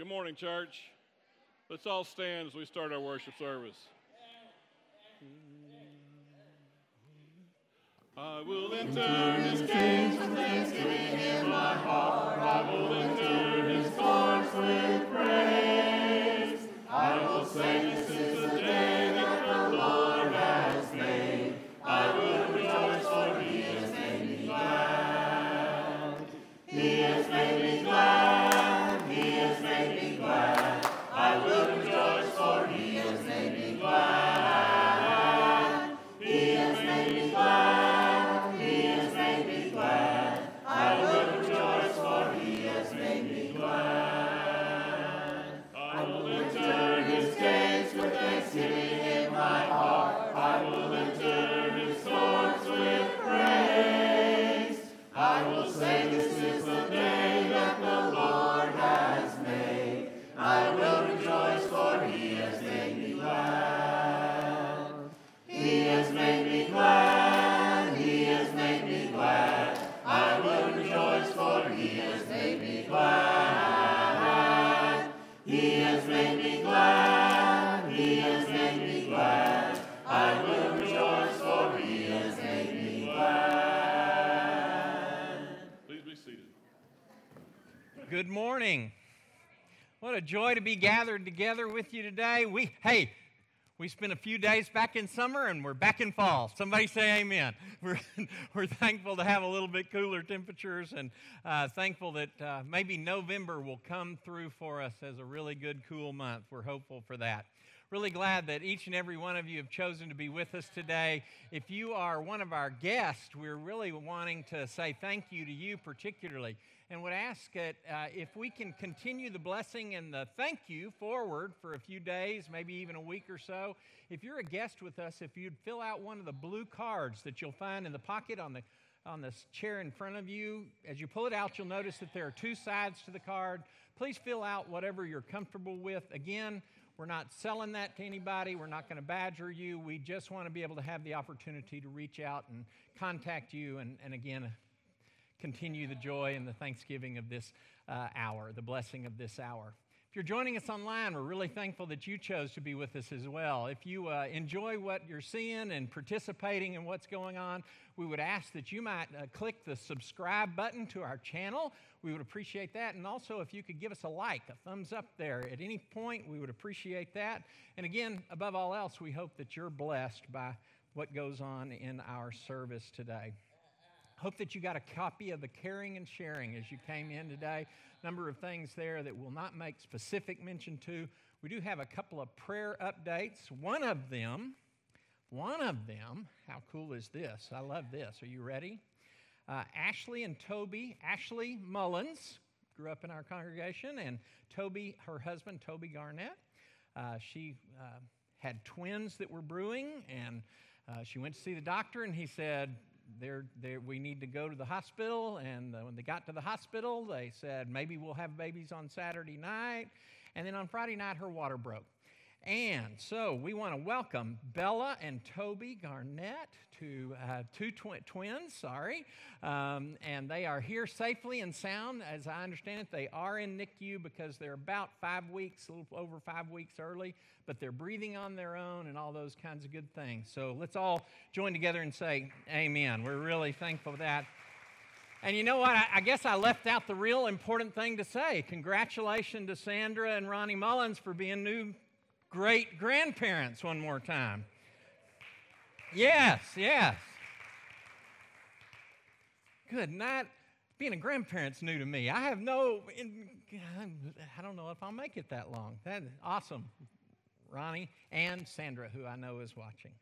Good morning, church. Let's all stand as we start our worship service. I will enter his gates with thanksgiving in my heart. I will enter his courts with praise. A joy to be gathered together with you today. We hey, we spent a few days back in summer and we're back in fall. Somebody say amen. We're, we're thankful to have a little bit cooler temperatures and uh, thankful that uh, maybe November will come through for us as a really good cool month. We're hopeful for that. Really glad that each and every one of you have chosen to be with us today. If you are one of our guests, we're really wanting to say thank you to you particularly and would ask that uh, if we can continue the blessing and the thank you forward for a few days, maybe even a week or so. If you're a guest with us, if you'd fill out one of the blue cards that you'll find in the pocket on the on the chair in front of you. As you pull it out, you'll notice that there are two sides to the card. Please fill out whatever you're comfortable with. Again, we're not selling that to anybody. We're not going to badger you. We just want to be able to have the opportunity to reach out and contact you and, and again, continue the joy and the thanksgiving of this uh, hour, the blessing of this hour. If you're joining us online, we're really thankful that you chose to be with us as well. If you uh, enjoy what you're seeing and participating in what's going on, we would ask that you might uh, click the subscribe button to our channel. We would appreciate that. And also, if you could give us a like, a thumbs up there at any point, we would appreciate that. And again, above all else, we hope that you're blessed by what goes on in our service today. Hope that you got a copy of the Caring and Sharing as you came in today. Number of things there that we'll not make specific mention to. We do have a couple of prayer updates. One of them, one of them, how cool is this? I love this. Are you ready? Uh, Ashley and Toby, Ashley Mullins grew up in our congregation, and Toby, her husband, Toby Garnett, uh, she uh, had twins that were brewing, and uh, she went to see the doctor, and he said, they're, they're, we need to go to the hospital. And uh, when they got to the hospital, they said, maybe we'll have babies on Saturday night. And then on Friday night, her water broke. And so we want to welcome Bella and Toby Garnett to uh, two twi- twins, sorry. Um, and they are here safely and sound. As I understand it, they are in NICU because they're about five weeks, a little over five weeks early, but they're breathing on their own and all those kinds of good things. So let's all join together and say, Amen. We're really thankful for that. And you know what? I, I, guess I left out the real important thing to say. Congratulations to Sandra and Ronnie Mullins for being new great grandparents one more time. Yes, yes. Good night. Being a grandparent's new to me. I have no, I don't know if I'll make it that long. That is awesome, Ronnie and Sandra, who I know is watching.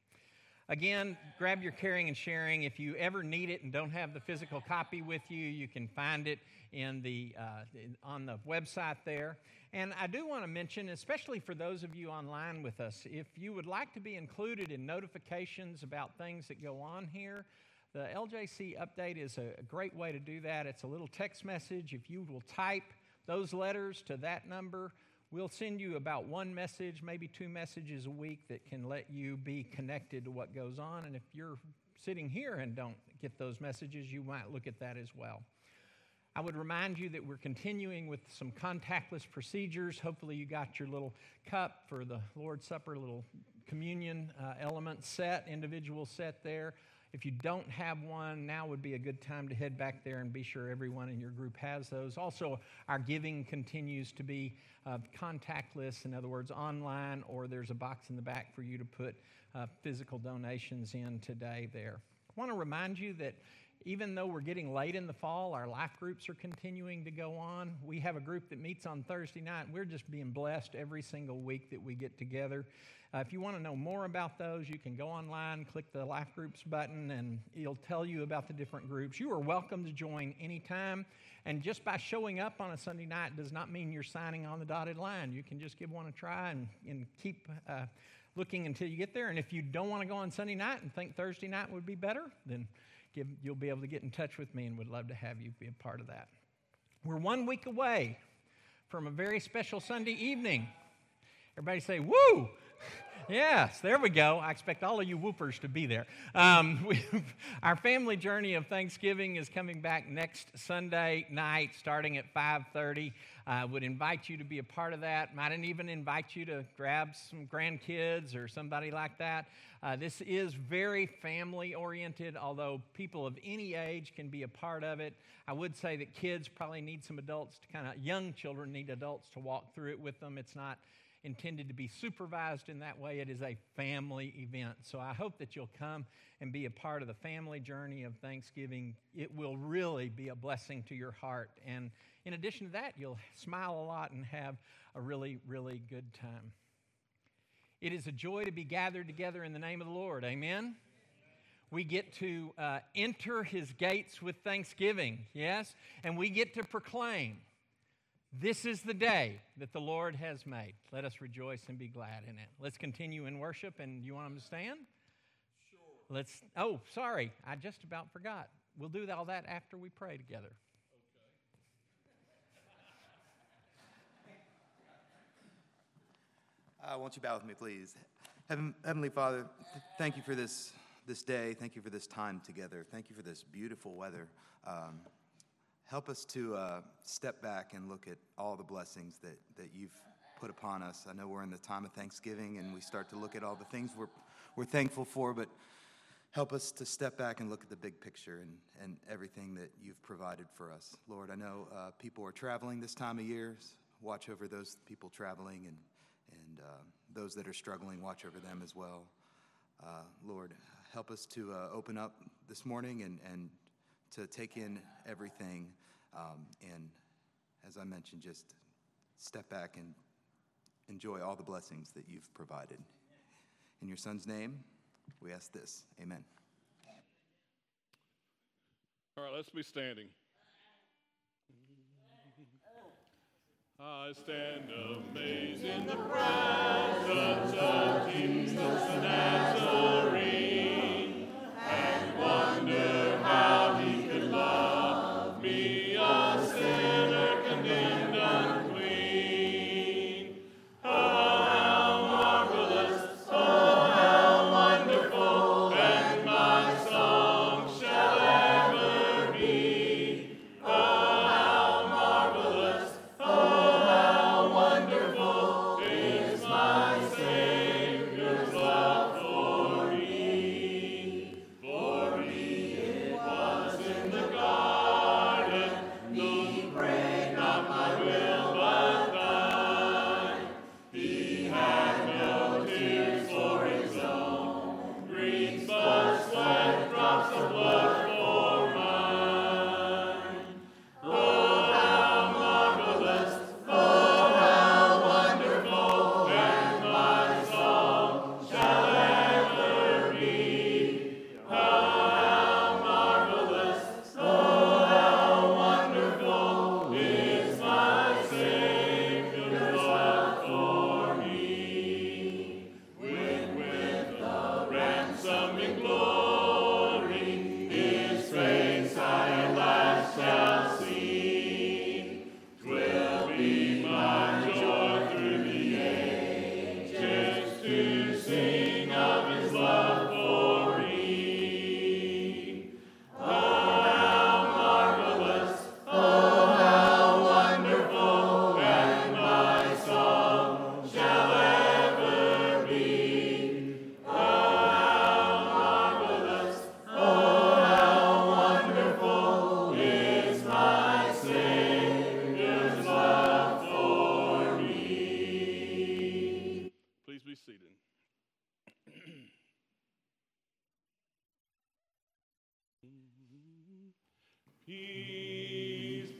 Again, grab your caring and sharing. If you ever need it and don't have the physical copy with you, you can find it in the, uh, on the website there. And I do want to mention, especially for those of you online with us, if you would like to be included in notifications about things that go on here, the LJC update is a great way to do that. It's a little text message. If you will type those letters to that number, we'll send you about one message, maybe two messages a week that can let you be connected to what goes on. And if you're sitting here and don't get those messages, you might look at that as well. I would remind you that we're continuing with some contactless procedures. Hopefully, you got your little cup for the Lord's Supper, little communion uh, element set, individual set there. If you don't have one, now would be a good time to head back there and be sure everyone in your group has those. Also, our giving continues to be uh, contactless, in other words, online, or there's a box in the back for you to put uh, physical donations in today there. I want to remind you that even though we're getting late in the fall, our life groups are continuing to go on. We have a group that meets on Thursday night. We're just being blessed every single week that we get together. Uh, if you want to know more about those, you can go online, click the life groups button, and it'll tell you about the different groups. You are welcome to join anytime. And just by showing up on a Sunday night does not mean you're signing on the dotted line. You can just give one a try and, and keep uh, looking until you get there. And if you don't want to go on Sunday night and think Thursday night would be better, then give, you'll be able to get in touch with me and would love to have you be a part of that. We're one week away from a very special Sunday evening. Everybody say, Woo! Yes, there we go. I expect all of you whoopers to be there. Um, our family journey of Thanksgiving is coming back next Sunday night, starting at 5:30. I would invite you to be a part of that. Might even invite you to grab some grandkids or somebody like that. Uh, this is very family oriented, although people of any age can be a part of it. I would say that kids probably need some adults to kind of, young children need adults to walk through it with them. It's not intended to be supervised in that way. It is a family event. So I hope that you'll come and be a part of the family journey of Thanksgiving. It will really be a blessing to your heart. And in addition to that, you'll smile a lot and have a really, really good time. It is a joy to be gathered together in the name of the Lord. Amen. We get to uh, enter his gates with thanksgiving, yes? And we get to proclaim, This is the day that the Lord has made. Let us rejoice and be glad in it. Let's continue in worship. And you want them to stand? Sure. Let's, oh, sorry, I just about forgot. We'll do all that after we pray together. Uh, won't you bow with me, please? Heaven, Heavenly Father, th- thank you for this, this day. Thank you for this time together. Thank you for this beautiful weather. Um, help us to uh, step back and look at all the blessings that, that you've put upon us. I know we're in the time of Thanksgiving and we start to look at all the things we're, we're thankful for, but help us to step back and look at the big picture and, and everything that you've provided for us. Lord, I know uh, people are traveling this time of year. Watch over those people traveling and and uh, those that are struggling, watch over them as well. Uh, Lord, help us to uh, open up this morning and, and to take in everything. Um, and as I mentioned, just step back and enjoy all the blessings that you've provided. In your son's name, we ask this. Amen. All right, let's be standing. I stand amazed in the presence of Jesus this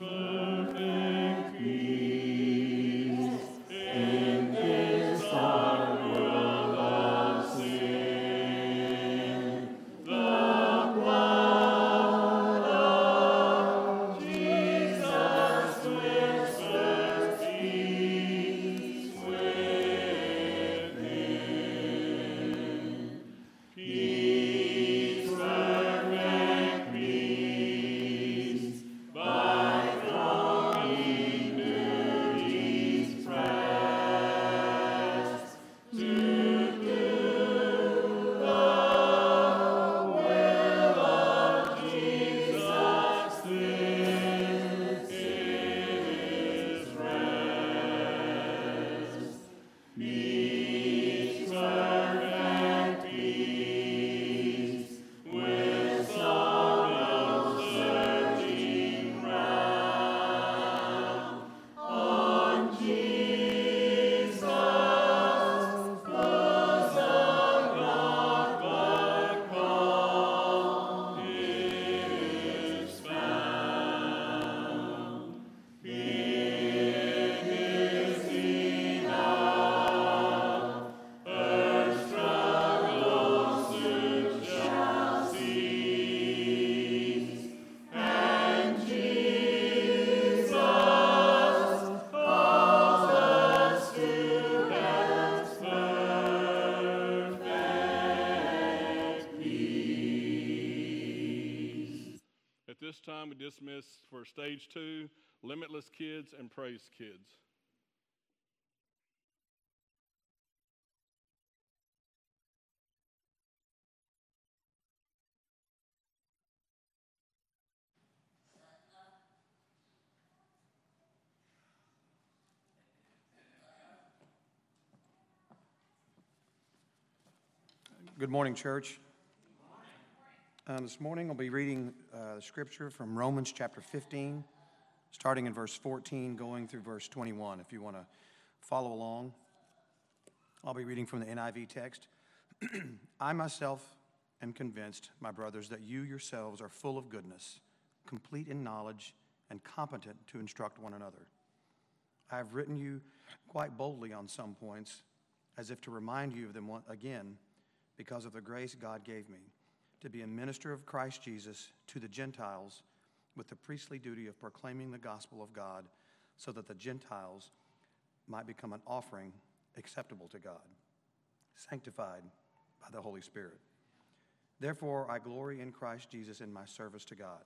time, dismiss for stage two Limitless Kids and Praise Kids. Good morning, church. Uh, this morning I'll be reading uh, the scripture from Romans chapter 15, starting in verse 14, going through verse 21. If you want to follow along, I'll be reading from the NIV text. I myself am convinced, my brothers, that you yourselves are full of goodness, complete in knowledge, and competent to instruct one another. I have written you quite boldly on some points, as if to remind you of them again, because of the grace God gave me to be a minister of Christ Jesus to the Gentiles with the priestly duty of proclaiming the gospel of God so that the Gentiles might become an offering acceptable to God, sanctified by the Holy Spirit. Therefore, I glory in Christ Jesus in my service to God.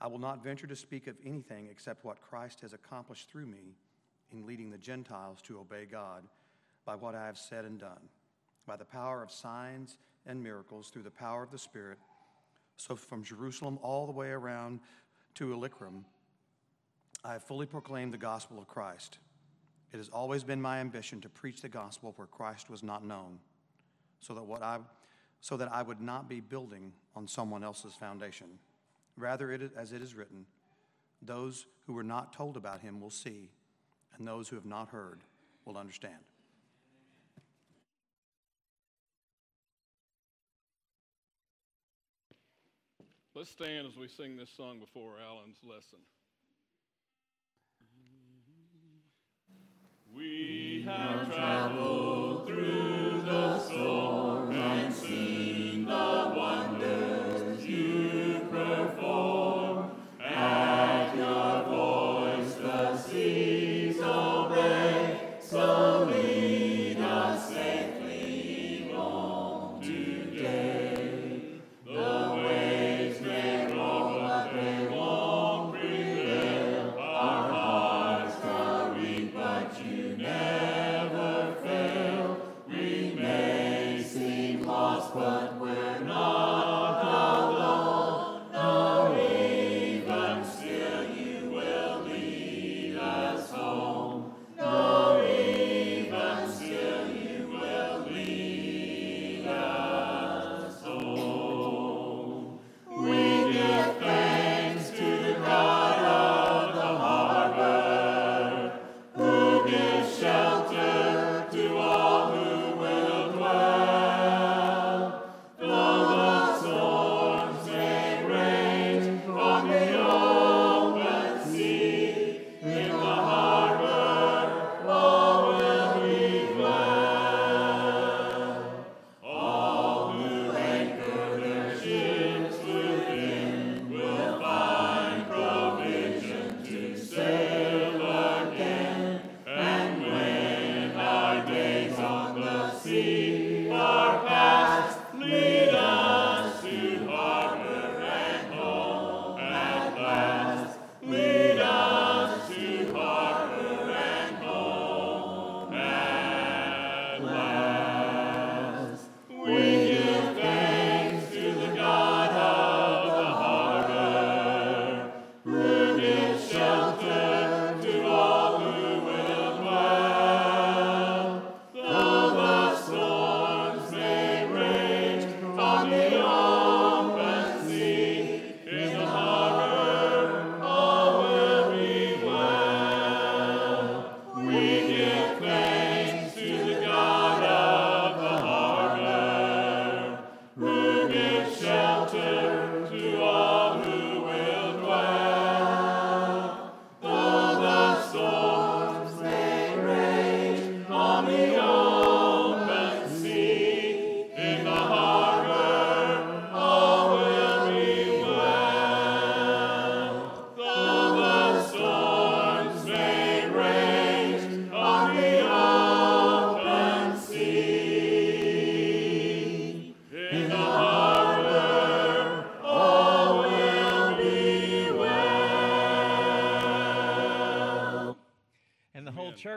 I will not venture to speak of anything except what Christ has accomplished through me in leading the Gentiles to obey God by what I have said and done, by the power of signs and miracles through the power of the Spirit. So from Jerusalem all the way around to Illyricum, I have fully proclaimed the gospel of Christ. It has always been my ambition to preach the gospel where Christ was not known, so that what I so that I would not be building on someone else's foundation. Rather, it, as it is written, those who were not told about him will see, and those who have not heard will understand. Let's stand as we sing this song before Alan's lesson. We have traveled through the storm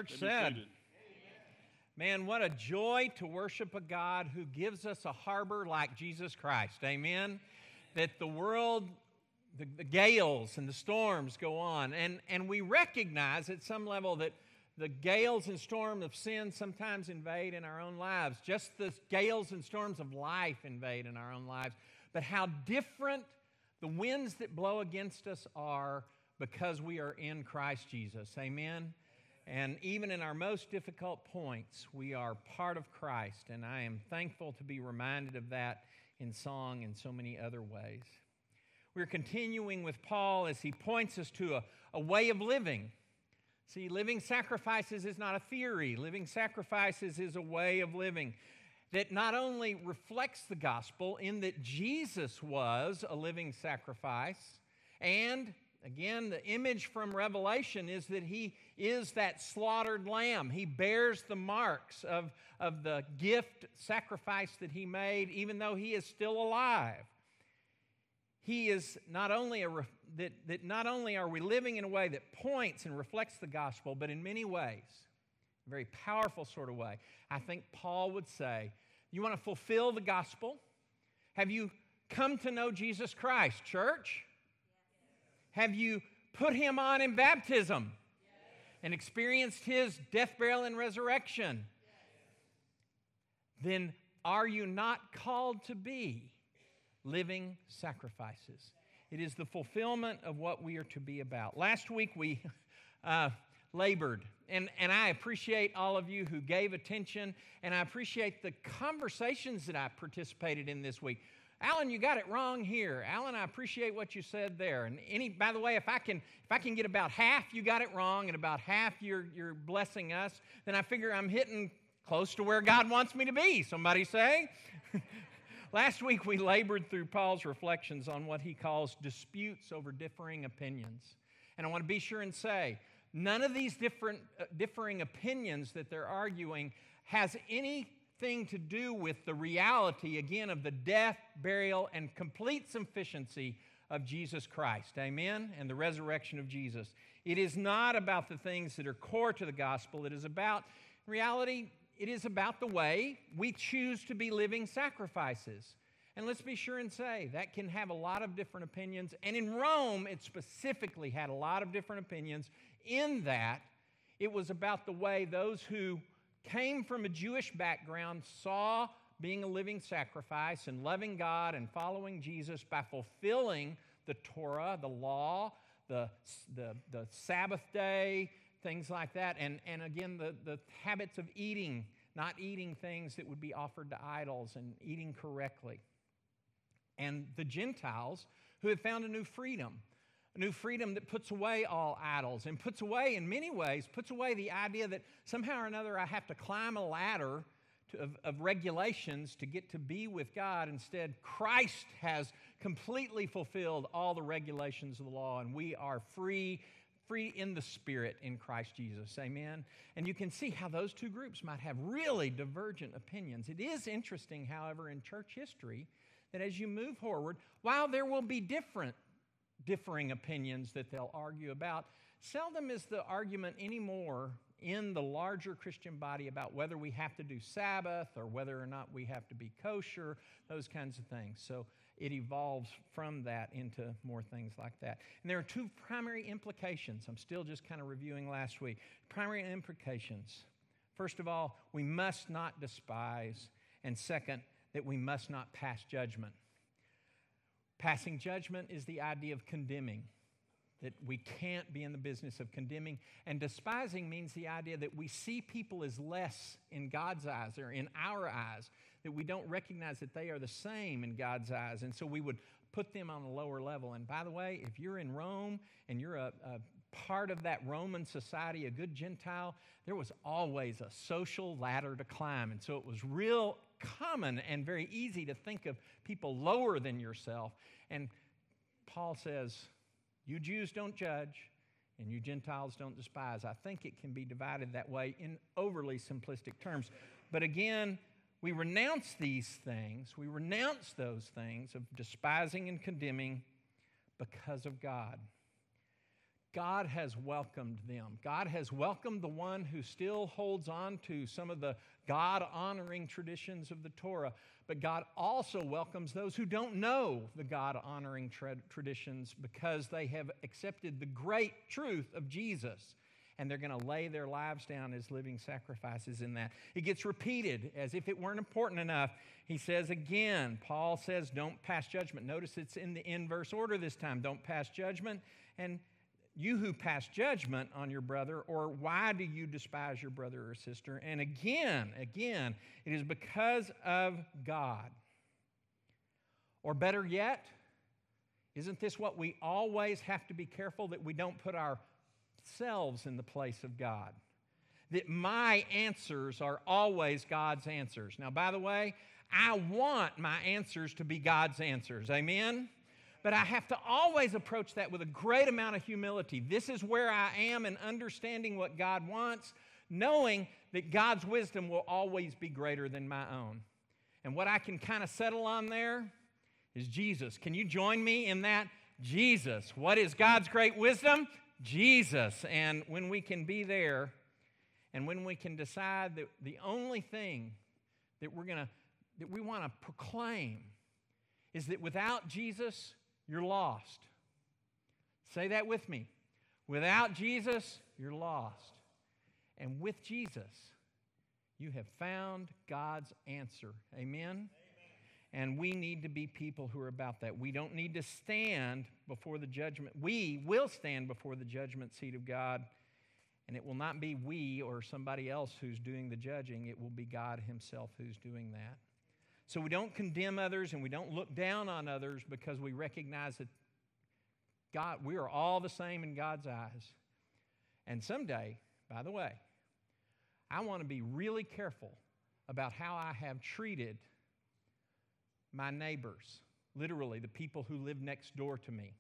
church said. Man, what a joy to worship a God who gives us a harbor like Jesus Christ. Amen. That the world, the, the gales and the storms go on. And, and we recognize at some level that the gales and storms of sin sometimes invade in our own lives, just the gales and storms of life invade in our own lives. But how different the winds that blow against us are because we are in Christ Jesus. Amen. And even in our most difficult points, we are part of Christ. And I am thankful to be reminded of that in song and so many other ways. We're continuing with Paul as he points us to a, a way of living. See, living sacrifices is not a theory, living sacrifices is a way of living that not only reflects the gospel in that Jesus was a living sacrifice, and again, the image from Revelation is that he is that slaughtered lamb. He bears the marks of, of the gift sacrifice that he made, even though he is still alive. He is not only a, that, that not only are we living in a way that points and reflects the gospel, but in many ways, a very powerful sort of way. I think Paul would say, You want to fulfill the gospel? Have you come to know Jesus Christ, church? Have you put him on in baptism and experienced his death, burial, and resurrection? Then are you not called to be living sacrifices? It is the fulfillment of what we are to be about. Last week we uh, labored, and, and I appreciate all of you who gave attention, and I appreciate the conversations that I participated in this week. Alan, you got it wrong here. Alan, I appreciate what you said there. And any, by the way, if I can, if I can get about half you got it wrong and about half you're, you're blessing us, then I figure I'm hitting close to where God wants me to be. Somebody say. Last week we labored through Paul's reflections on what he calls disputes over differing opinions. And I want to be sure and say, none of these different, uh, differing opinions that they're arguing has anything to do with the reality, again, of the death, burial, and complete sufficiency of Jesus Christ. Amen? And the resurrection of Jesus. It is not about the things that are core to the gospel. It is about, reality, it is about the way we choose to be living sacrifices. And let's be sure and say that can have a lot of different opinions. And in Rome, it specifically had a lot of different opinions, in that it was about the way those who came from a Jewish background saw being a living sacrifice and loving God and following Jesus by fulfilling the Torah, the law, the, the, the Sabbath day, things like that. And, and again, the, the habits of eating, not eating things that would be offered to idols and eating correctly. And the Gentiles who had found a new freedom, a new freedom that puts away all idols and puts away, in many ways, puts away the idea that somehow or another I have to climb a ladder to, of, of regulations to get to be with God. Instead, Christ has completely fulfilled all the regulations of the law, and we are free free in the spirit in Christ Jesus. Amen. And you can see how those two groups might have really divergent opinions. It is interesting, however, in church history that as you move forward, while there will be different differing opinions that they'll argue about, seldom is the argument anymore in the larger Christian body about whether we have to do Sabbath or whether or not we have to be kosher, those kinds of things. So it evolves from that into more things like that. And there are two primary implications. I'm still just kind of reviewing last week. Primary implications. First of all, we must not despise. And second, that we must not pass judgment. Passing judgment is the idea of condemning, that we can't be in the business of condemning. And despising means the idea that we see people as less in God's eyes or in our eyes, that we don't recognize that they are the same in God's eyes. And so we would put them on a lower level. And by the way, if you're in Rome and you're a, a part of that Roman society, a good Gentile, there was always a social ladder to climb. And so it was real common and very easy to think of people lower than yourself. And Paul says, You Jews don't judge, and you Gentiles don't despise. I think it can be divided that way in overly simplistic terms. But again, we renounce these things, we renounce those things of despising and condemning because of God. God has welcomed them. God has welcomed the one who still holds on to some of the God honoring traditions of the Torah, but God also welcomes those who don't know the God honoring tra- traditions because they have accepted the great truth of Jesus and they're going to lay their lives down as living sacrifices in that. It gets repeated as if it weren't important enough. He says again, Paul says, don't pass judgment. Notice it's in the inverse order this time. Don't pass judgment. And you who pass judgment on your brother, or why do you despise your brother or sister? And again, again, it is because of God. Or better yet, isn't this what we always have to be careful that we don't put ourselves in the place of God? That my answers are always God's answers. Now, by the way, I want my answers to be God's answers. Amen? But I have to always approach that with a great amount of humility. This is where I am in understanding what God wants, knowing that God's wisdom will always be greater than my own. And what I can kind of settle on there is Jesus. Can you join me in that? Jesus. What is God's great wisdom? Jesus. And when we can be there, and when we can decide that the only thing that we're going to, that we want to proclaim is that without Jesus, you're lost. Say that with me. Without Jesus, you're lost. And with Jesus, you have found God's answer. Amen? Amen? And we need to be people who are about that. We don't need to stand before the judgment. We will stand before the judgment seat of God, and it will not be we or somebody else who's doing the judging. It will be God Himself who's doing that. So we don't condemn others and we don't look down on others because we recognize that God, we are all the same in God's eyes. And someday, by the way, I want to be really careful about how I have treated my neighbors, literally the people who live next door to me,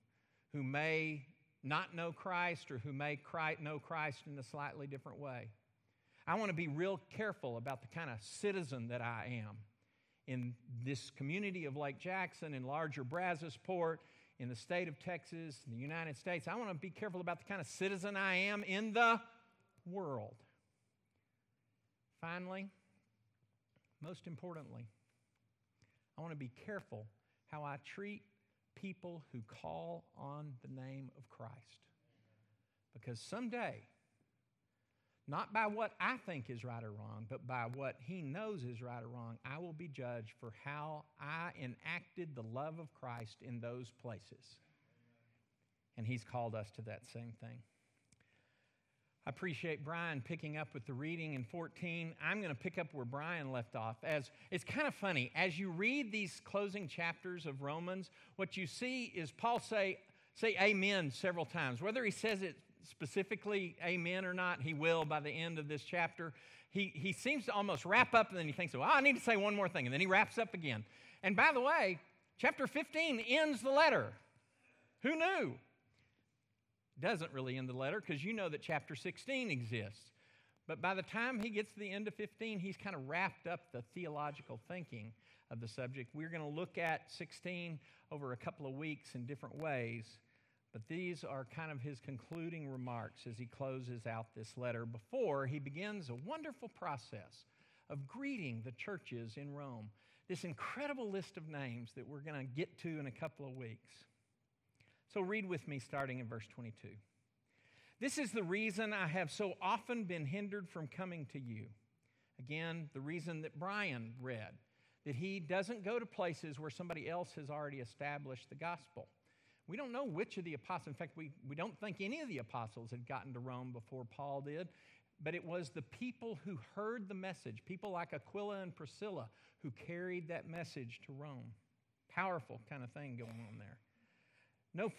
who may not know Christ or who may know Christ in a slightly different way. I want to be real careful about the kind of citizen that I am in this community of Lake Jackson, in larger Brazosport, in the state of Texas, in the United States. I want to be careful about the kind of citizen I am in the world. Finally, most importantly, I want to be careful how I treat people who call on the name of Christ. Because someday, not by what I think is right or wrong, but by what He knows is right or wrong, I will be judged for how I enacted the love of Christ in those places. And He's called us to that same thing. I appreciate Brian picking up with the reading in 14. I'm going to pick up where Brian left off. As it's kind of funny as you read these closing chapters of Romans, what you see is Paul say say amen several times. Whether he says it specifically amen or not, he will by the end of this chapter. He, he seems to almost wrap up and then he thinks, well, I need to say one more thing. And then he wraps up again. And by the way, chapter 15 ends the letter. Who knew? Doesn't really end the letter because you know that chapter 16 exists. But by the time he gets to the end of 15, he's kind of wrapped up the theological thinking of the subject. We're going to look at 16 over a couple of weeks in different ways. But these are kind of his concluding remarks as he closes out this letter before he begins a wonderful process of greeting the churches in Rome. This incredible list of names that we're going to get to in a couple of weeks. So, read with me starting in verse 22. This is the reason I have so often been hindered from coming to you. Again, the reason that Brian read, that he doesn't go to places where somebody else has already established the gospel. We don't know which of the apostles, in fact, we, we don't think any of the apostles had gotten to Rome before Paul did, but it was the people who heard the message, people like Aquila and Priscilla, who carried that message to Rome. Powerful kind of thing going on there. No,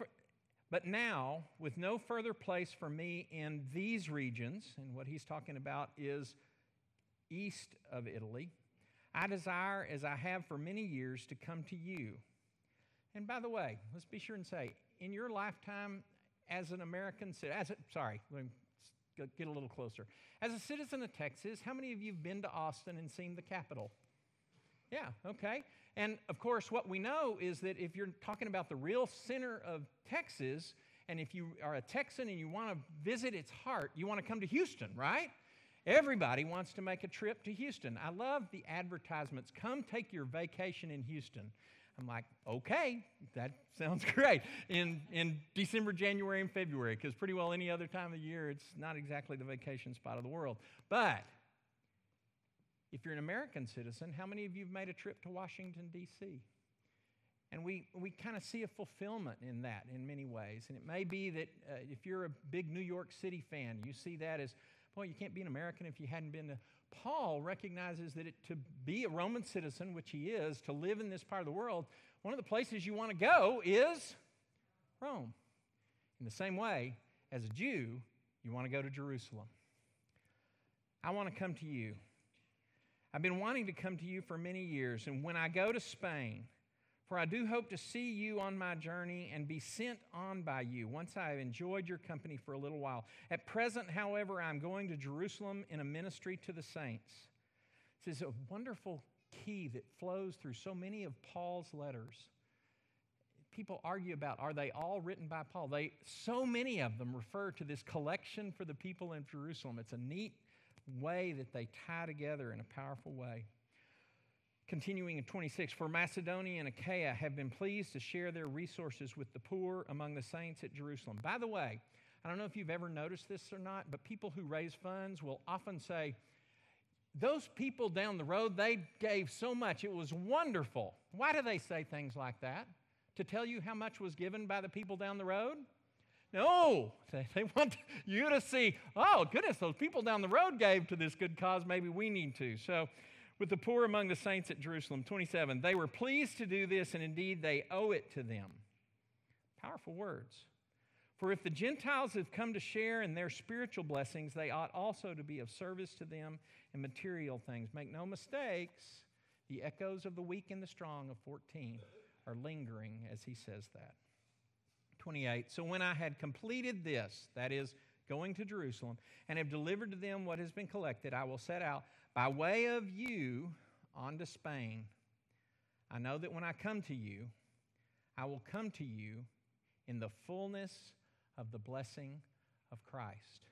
but now, with no further place for me in these regions, and what he's talking about is east of Italy, I desire, as I have for many years, to come to you and by the way, let's be sure and say, in your lifetime as an American, citizen, sorry, let me get a little closer. As a citizen of Texas, how many of you have been to Austin and seen the Capitol? Yeah, okay. And of course, what we know is that if you're talking about the real center of Texas And if you are a Texan and you want to visit its heart, you want to come to Houston, right? Everybody wants to make a trip to Houston. I love the advertisements. Come take your vacation in Houston. I'm like, okay, that sounds great. In, in December, January, and February, because pretty well any other time of the year, it's not exactly the vacation spot of the world. But if you're an American citizen, how many of you have made a trip to Washington, D.C.? And we, we kind of see a fulfillment in that in many ways. And it may be that uh, if you're a big New York City fan, you see that as, boy, you can't be an American if you hadn't been to. Paul recognizes that it, to be a Roman citizen, which he is, to live in this part of the world, one of the places you want to go is Rome. In the same way, as a Jew, you want to go to Jerusalem. I want to come to you. I've been wanting to come to you for many years, and when I go to Spain, for I do hope to see you on my journey and be sent on by you once I have enjoyed your company for a little while. At present, however, I'm going to Jerusalem in a ministry to the saints. This is a wonderful key that flows through so many of Paul's letters. People argue about are they all written by Paul? They so many of them refer to this collection for the people in Jerusalem. It's a neat way that they tie together in a powerful way. Continuing in 26, for Macedonia and Achaia have been pleased to share their resources with the poor among the saints at Jerusalem. By the way, I don't know if you've ever noticed this or not, but people who raise funds will often say, those people down the road, they gave so much. It was wonderful. Why do they say things like that? To tell you how much was given by the people down the road? No, they want you to see, oh, goodness, those people down the road gave to this good cause. Maybe we need to. So with the poor among the saints at Jerusalem. 27. They were pleased to do this, and indeed they owe it to them. Powerful words. For if the Gentiles have come to share in their spiritual blessings, they ought also to be of service to them in material things. Make no mistakes, the echoes of the weak and the strong of 14 are lingering as he says that. 28. So when I had completed this, that is, going to Jerusalem, and have delivered to them what has been collected, I will set out by way of you on to Spain. I know that when I come to you, I will come to you in the fullness of the blessing of Christ.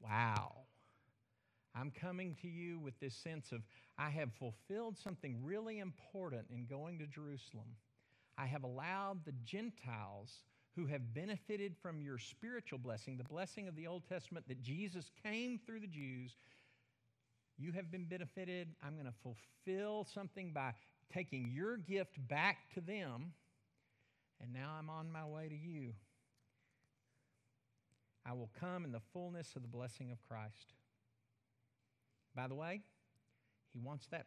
Wow. I'm coming to you with this sense of I have fulfilled something really important in going to Jerusalem. I have allowed the Gentiles who have benefited from your spiritual blessing, the blessing of the Old Testament that Jesus came through the Jews, you have been benefited. I'm going to fulfill something by taking your gift back to them. And now I'm on my way to you. I will come in the fullness of the blessing of Christ. By the way, he wants that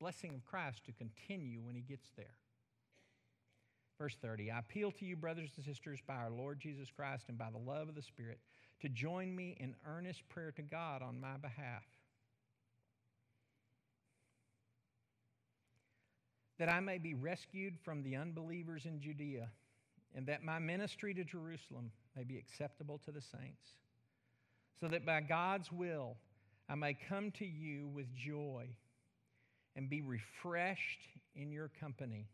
blessing of Christ to continue when he gets there. Verse 30 I appeal to you, brothers and sisters, by our Lord Jesus Christ and by the love of the Spirit, to join me in earnest prayer to God on my behalf that I may be rescued from the unbelievers in Judea, and that my ministry to Jerusalem may be acceptable to the saints, so that by God's will I may come to you with joy and be refreshed in your company.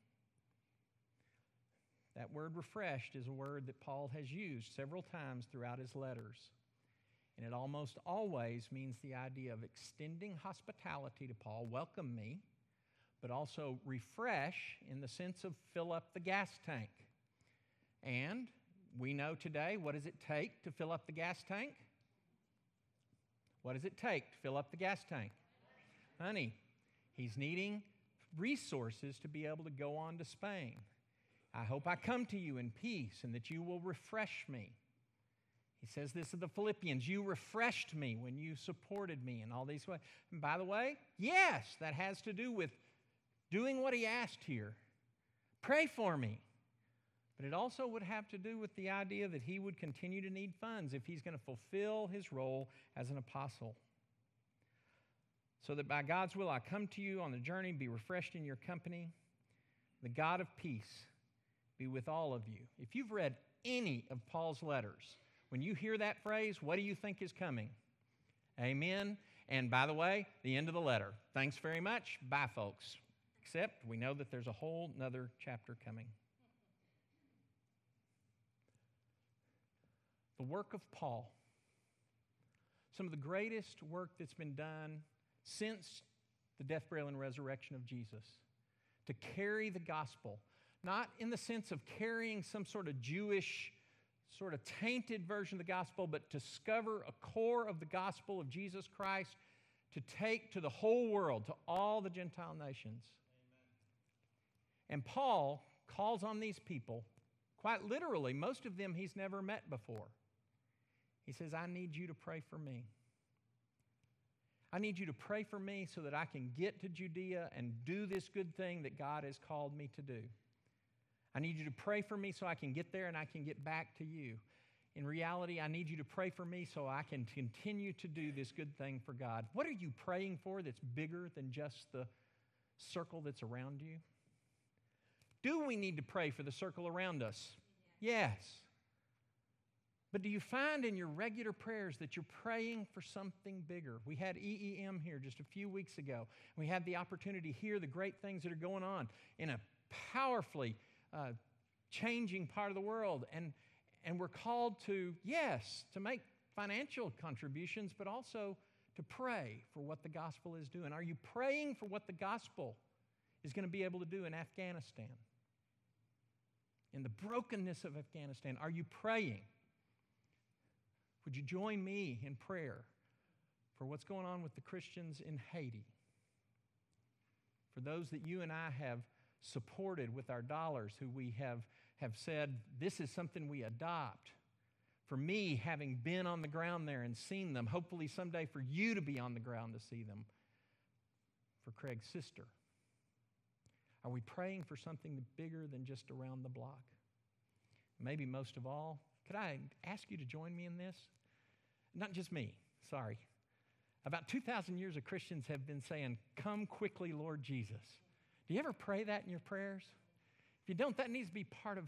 That word refreshed is a word that Paul has used several times throughout his letters. And it almost always means the idea of extending hospitality to Paul. Welcome me but also refresh in the sense of fill up the gas tank. And we know today what does it take to fill up the gas tank? What does it take to fill up the gas tank? Honey. He's needing resources to be able to go on to Spain. I hope I come to you in peace and that you will refresh me. He says this to the Philippians You refreshed me when you supported me in all these ways. And by the way, yes, that has to do with doing what he asked here. Pray for me. But it also would have to do with the idea that he would continue to need funds if he's going to fulfill his role as an apostle. So that by God's will I come to you on the journey, be refreshed in your company. The God of peace be with all of you. If you've read any of Paul's letters, when you hear that phrase, what do you think is coming? Amen. And by the way, the end of the letter. Thanks very much. Bye, folks except we know that there's a whole nother chapter coming. the work of Paul, some of the greatest work that's been done since the death, burial, and resurrection of Jesus, to carry the gospel, not in the sense of carrying some sort of Jewish, sort of tainted version of the gospel, but to discover a core of the gospel of Jesus Christ to take to the whole world, to all the Gentile nations. And Paul calls on these people, quite literally, most of them he's never met before. He says, I need you to pray for me. I need you to pray for me so that I can get to Judea and do this good thing that God has called me to do. I need you to pray for me so I can get there and I can get back to you. In reality, I need you to pray for me so I can continue to do this good thing for God. What are you praying for that's bigger than just the circle that's around you? Do we need to pray for the circle around us? Yes. But do you find in your regular prayers that you're praying for something bigger? We had EEM here just a few weeks ago. We had the opportunity to hear the great things that are going on in a powerfully uh, changing part of the world. And, and we're called to, yes, to make financial contributions, but also to pray for what the gospel is doing. Are you praying for what the gospel is going to be able to do in Afghanistan? In the brokenness of Afghanistan, are you praying? Would you join me in prayer for what's going on with the Christians in Haiti? For those that you and I have supported with our dollars, who we have, have said, this is something we adopt. For me, having been on the ground there and seen them, hopefully someday for you to be on the ground to see them. For Craig's sister. Are we praying for something bigger than just around the block? Maybe most of all, could I ask you to join me in this? Not just me, sorry. About 2,000 years of Christians have been saying, Come quickly, Lord Jesus. Do you ever pray that in your prayers? If you don't, that needs to be part of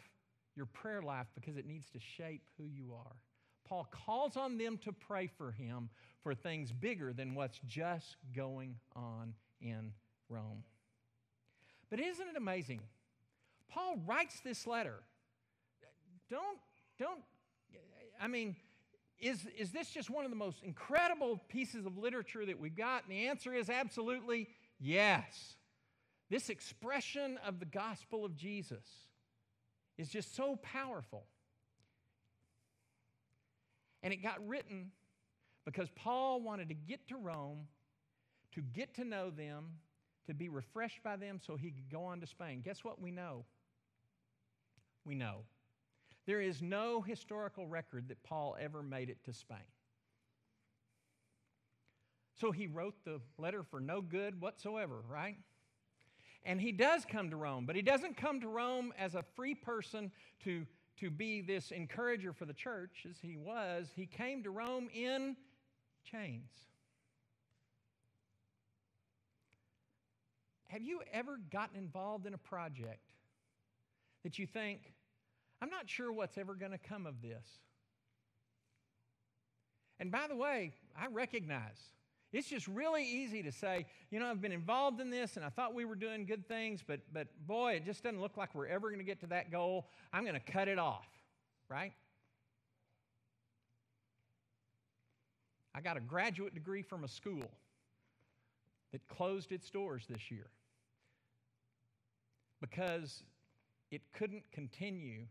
your prayer life because it needs to shape who you are. Paul calls on them to pray for him for things bigger than what's just going on in Rome. But isn't it amazing? Paul writes this letter. Don't, don't, I mean, is, is this just one of the most incredible pieces of literature that we've got? And the answer is absolutely yes. This expression of the gospel of Jesus is just so powerful. And it got written because Paul wanted to get to Rome, to get to know them, to be refreshed by them so he could go on to Spain. Guess what we know? We know there is no historical record that Paul ever made it to Spain. So he wrote the letter for no good whatsoever, right? And he does come to Rome, but he doesn't come to Rome as a free person to, to be this encourager for the church as he was. He came to Rome in chains. Have you ever gotten involved in a project that you think, I'm not sure what's ever going to come of this. And by the way, I recognize it's just really easy to say, you know, I've been involved in this and I thought we were doing good things, but, but boy, it just doesn't look like we're ever going to get to that goal. I'm going to cut it off, right? I got a graduate degree from a school that closed its doors this year because it couldn't continue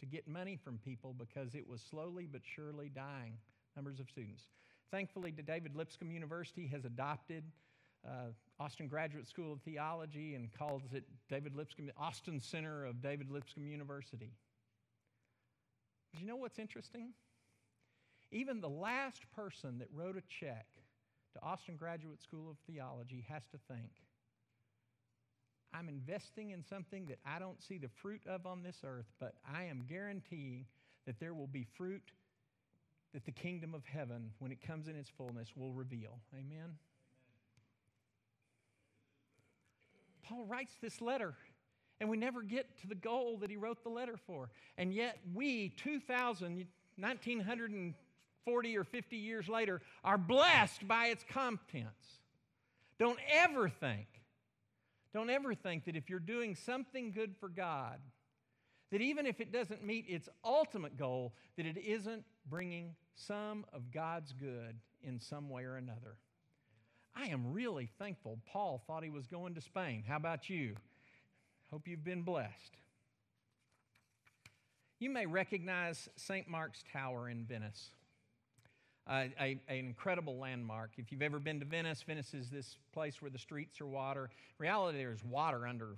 to get money from people because it was slowly but surely dying numbers of students. Thankfully, David Lipscomb University has adopted uh, Austin Graduate School of Theology and calls it David Lipscomb, Austin Center of David Lipscomb University. But you know what's interesting? Even the last person that wrote a check to Austin Graduate School of Theology has to think I'm investing in something that I don't see the fruit of on this earth, but I am guaranteeing that there will be fruit that the kingdom of heaven, when it comes in its fullness, will reveal. Amen? Amen. Paul writes this letter, and we never get to the goal that he wrote the letter for. And yet, we, 2,000, 1940 or 50 years later, are blessed by its contents. Don't ever think don't ever think that if you're doing something good for God, That even if it doesn't meet its ultimate goal, that it isn't bringing some of God's good in some way or another. I am really thankful Paul thought he was going to Spain. How about you? Hope you've been blessed. You may recognize St. Mark's Tower in Venice, uh, a, an incredible landmark. If you've ever been to Venice, Venice is this place where the streets are water. In reality, there's water under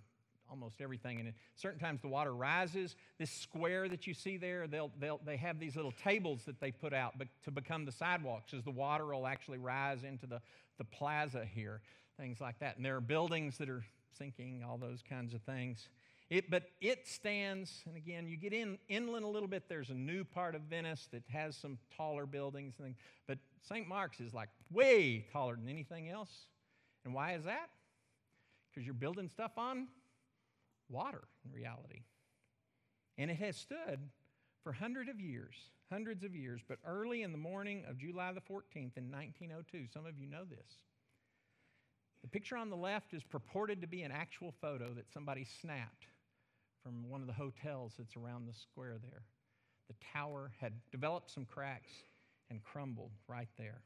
almost everything. And certain times the water rises. This square that you see there, they'll, they'll, they have these little tables that they put out to become the sidewalks as the water will actually rise into the, the plaza here, things like that. And there are buildings that are sinking, all those kinds of things. It, but it stands, and again, you get in inland a little bit. There's a new part of Venice that has some taller buildings, and things, but St. Mark's is like way taller than anything else. And why is that? Because you're building stuff on water in reality. And it has stood for hundreds of years, hundreds of years. But early in the morning of July the 14th in 1902, some of you know this. The picture on the left is purported to be an actual photo that somebody snapped from one of the hotels that's around the square there. The tower had developed some cracks and crumbled right there.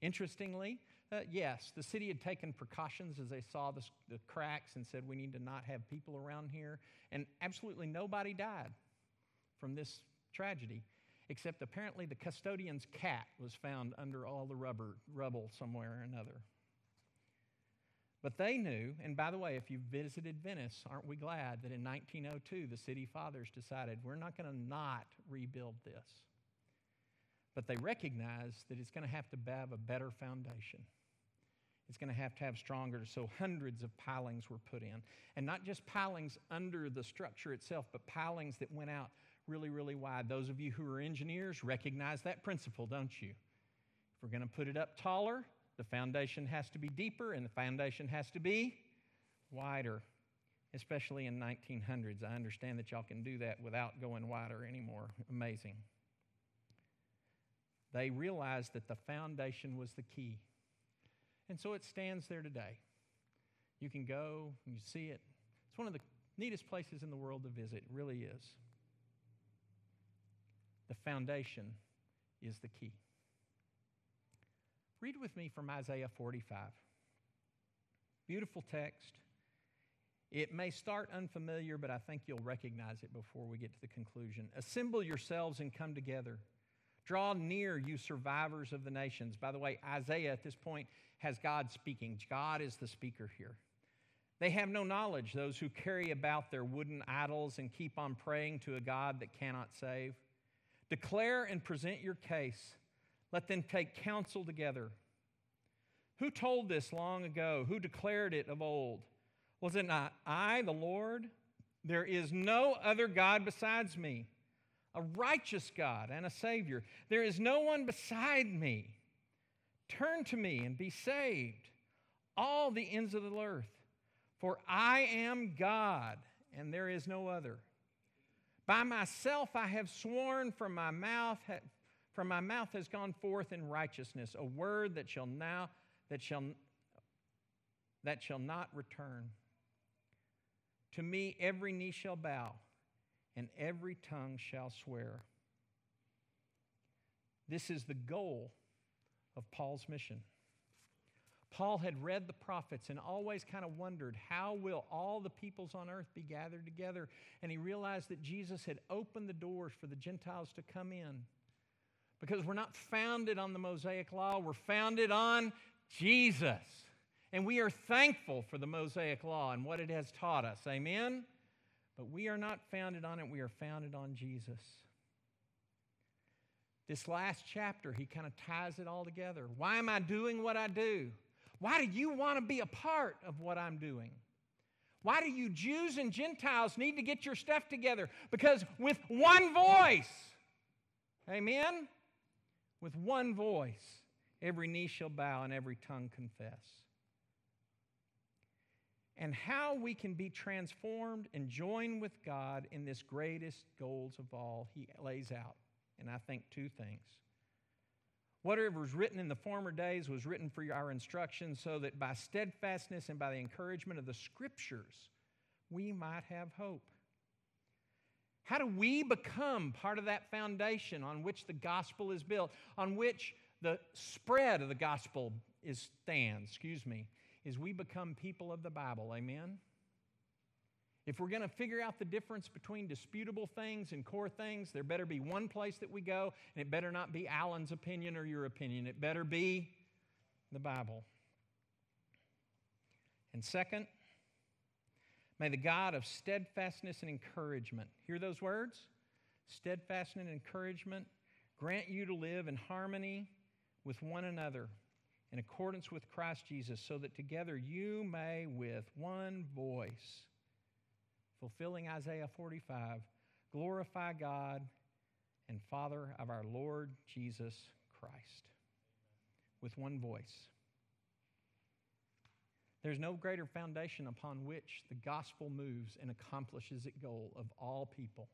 Interestingly, uh, yes, the city had taken precautions as they saw the, the cracks and said, we need to not have people around here. And absolutely nobody died from this tragedy, except apparently the custodian's cat was found under all the rubber, rubble somewhere or another. But they knew, and by the way, if you visited Venice, aren't we glad that in 1902 the city fathers decided we're not going to not rebuild this? But they recognized that it's going to have to have a better foundation. It's going to have to have stronger. So hundreds of pilings were put in. And not just pilings under the structure itself, but pilings that went out really, really wide. Those of you who are engineers recognize that principle, don't you? If we're going to put it up taller, the foundation has to be deeper and the foundation has to be wider, especially in 1900s. I understand that y'all can do that without going wider anymore. Amazing. They realized that the foundation was the key. And so it stands there today. You can go, and you see it. It's one of the neatest places in the world to visit, it really is. The foundation is the key. Read with me from Isaiah 45. Beautiful text. It may start unfamiliar, but I think you'll recognize it before we get to the conclusion. Assemble yourselves and come together. Draw near, you survivors of the nations. By the way, Isaiah at this point has God speaking. God is the speaker here. They have no knowledge, those who carry about their wooden idols and keep on praying to a God that cannot save. Declare and present your case. Let them take counsel together. Who told this long ago? Who declared it of old? Was it not I, the Lord? There is no other God besides me, a righteous God and a Savior. There is no one beside me. Turn to me and be saved, all the ends of the earth. For I am God, and there is no other. By myself I have sworn from my mouth, from my mouth has gone forth in righteousness, a word that shall now that shall that shall not return. To me every knee shall bow, and every tongue shall swear. This is the goal of Paul's mission. Paul had read the prophets and always kind of wondered how will all the peoples on earth be gathered together and he realized that Jesus had opened the doors for the Gentiles to come in. Because we're not founded on the Mosaic law, we're founded on Jesus. And we are thankful for the Mosaic law and what it has taught us. Amen? But we are not founded on it, we are founded on Jesus. This last chapter, he kind of ties it all together. Why am I doing what I do? Why do you want to be a part of what I'm doing? Why do you Jews and Gentiles need to get your stuff together? Because with one voice, amen? With one voice, every knee shall bow and every tongue confess. And how we can be transformed and join with God in this greatest goals of all, he lays out and I think two things. Whatever was written in the former days was written for our instruction, so that by steadfastness and by the encouragement of the Scriptures, we might have hope. How do we become part of that foundation on which the gospel is built, on which the spread of the gospel is stands, excuse me, is we become people of the Bible. Amen. If we're going to figure out the difference between disputable things and core things, there better be one place that we go, and it better not be Alan's opinion or your opinion. It better be the Bible. And second, may the God of steadfastness and encouragement, hear those words? Steadfastness and encouragement, grant you to live in harmony with one another in accordance with Christ Jesus, so that together you may with one voice fulfilling Isaiah 45, glorify God and Father of our Lord Jesus Christ with one voice. There's no greater foundation upon which the gospel moves and accomplishes its goal of all people.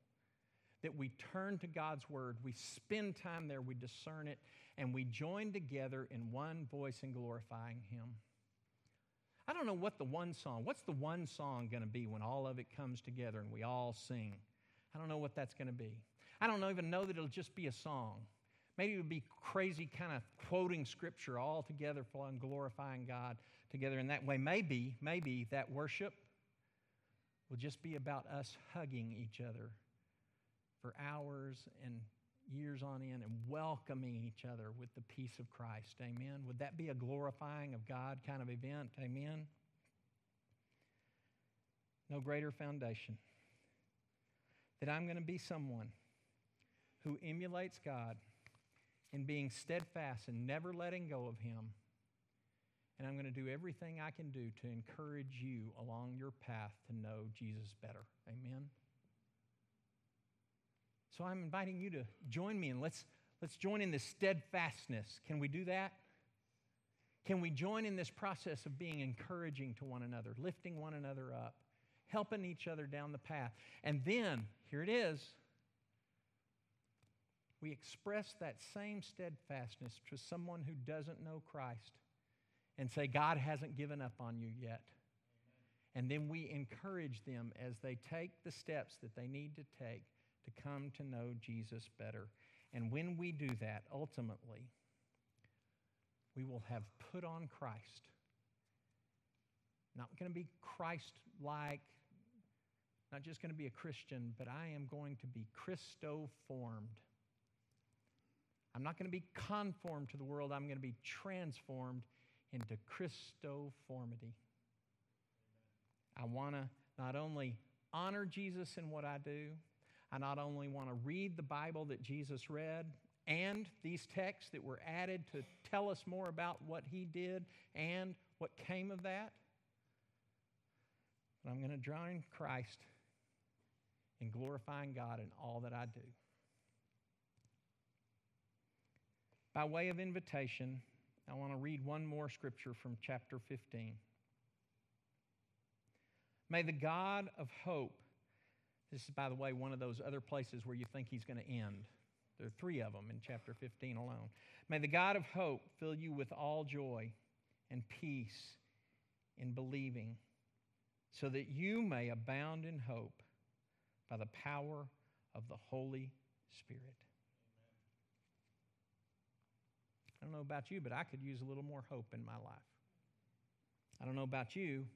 That we turn to God's word, we spend time there, we discern it, and we join together in one voice in glorifying Him. I don't know what the one song, what's the one song going to be when all of it comes together and we all sing? I don't know what that's going to be. I don't even know that it'll just be a song. Maybe it would be crazy kind of quoting scripture all together for glorifying God together in that way. Maybe, maybe that worship will just be about us hugging each other for hours and years on end and welcoming each other with the peace of Christ. Amen. Would that be a glorifying of God kind of event? Amen. No greater foundation. That I'm going to be someone who emulates God in being steadfast and never letting go of Him. And I'm going to do everything I can do to encourage you along your path to know Jesus better. Amen. So I'm inviting you to join me and let's, let's join in this steadfastness. Can we do that? Can we join in this process of being encouraging to one another, lifting one another up, helping each other down the path? And then, here it is, we express that same steadfastness to someone who doesn't know Christ and say, God hasn't given up on you yet. And then we encourage them as they take the steps that they need to take to come to know Jesus better. And when we do that, ultimately, we will have put on Christ. Not going to be Christ like, not just going to be a Christian, but I am going to be Christo formed. I'm not going to be conformed to the world, I'm going to be transformed into Christoformity. I want to not only honor Jesus in what I do, I not only want to read the Bible that Jesus read and these texts that were added to tell us more about what he did and what came of that, but I'm going to join Christ in glorifying God in all that I do. By way of invitation, I want to read one more scripture from chapter 15. May the God of hope this is, by the way, one of those other places where you think he's going to end. There are three of them in chapter 15 alone. May the God of hope fill you with all joy and peace in believing, so that you may abound in hope by the power of the Holy Spirit. I don't know about you, but I could use a little more hope in my life. I don't know about you,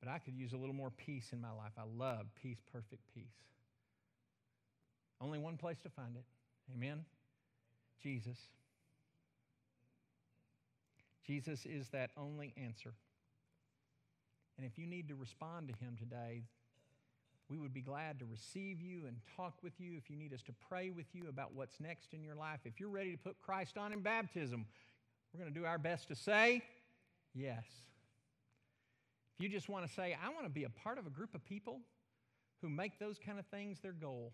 but I could use a little more peace in my life. I love peace, perfect peace. Only one place to find it. Amen? Jesus. Jesus is that only answer. And if you need to respond to him today, we would be glad to receive you and talk with you. If you need us to pray with you about what's next in your life, if you're ready to put Christ on in baptism, we're going to do our best to say yes. If you just want to say, I want to be a part of a group of people who make those kind of things their goal,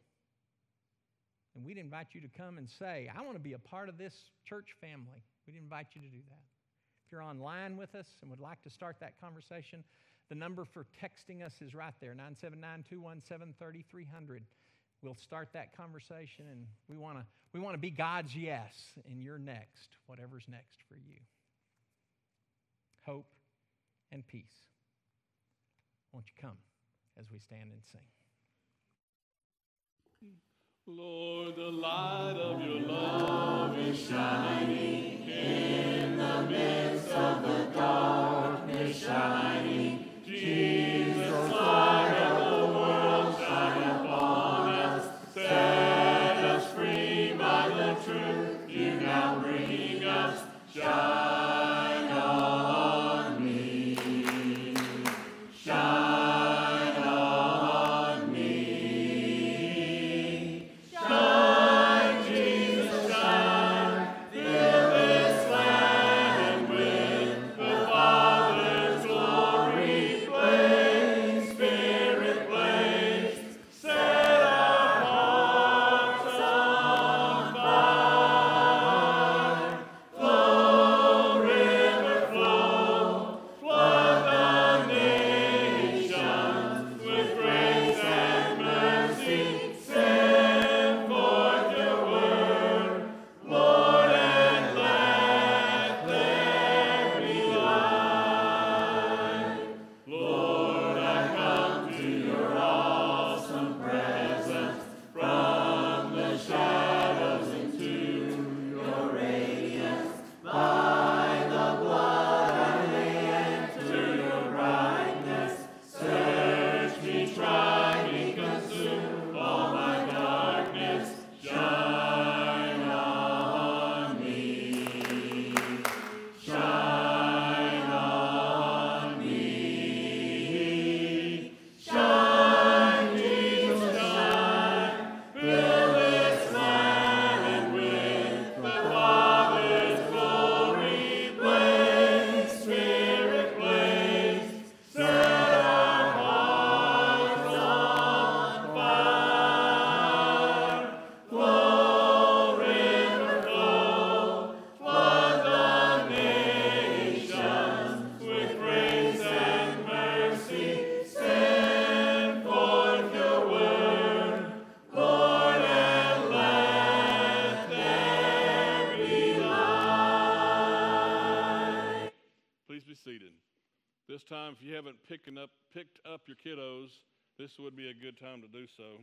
and we'd invite you to come and say, I want to be a part of this church family. We'd invite you to do that. If you're online with us and would like to start that conversation, the number for texting us is right there 979 217 3300. We'll start that conversation, and we want to we wanna be God's yes, in your next, whatever's next for you. Hope and peace. Won't you come as we stand and sing? Lord, the light of your love is shining in the midst of the darkness shining. Jesus, this would be a good time to do so.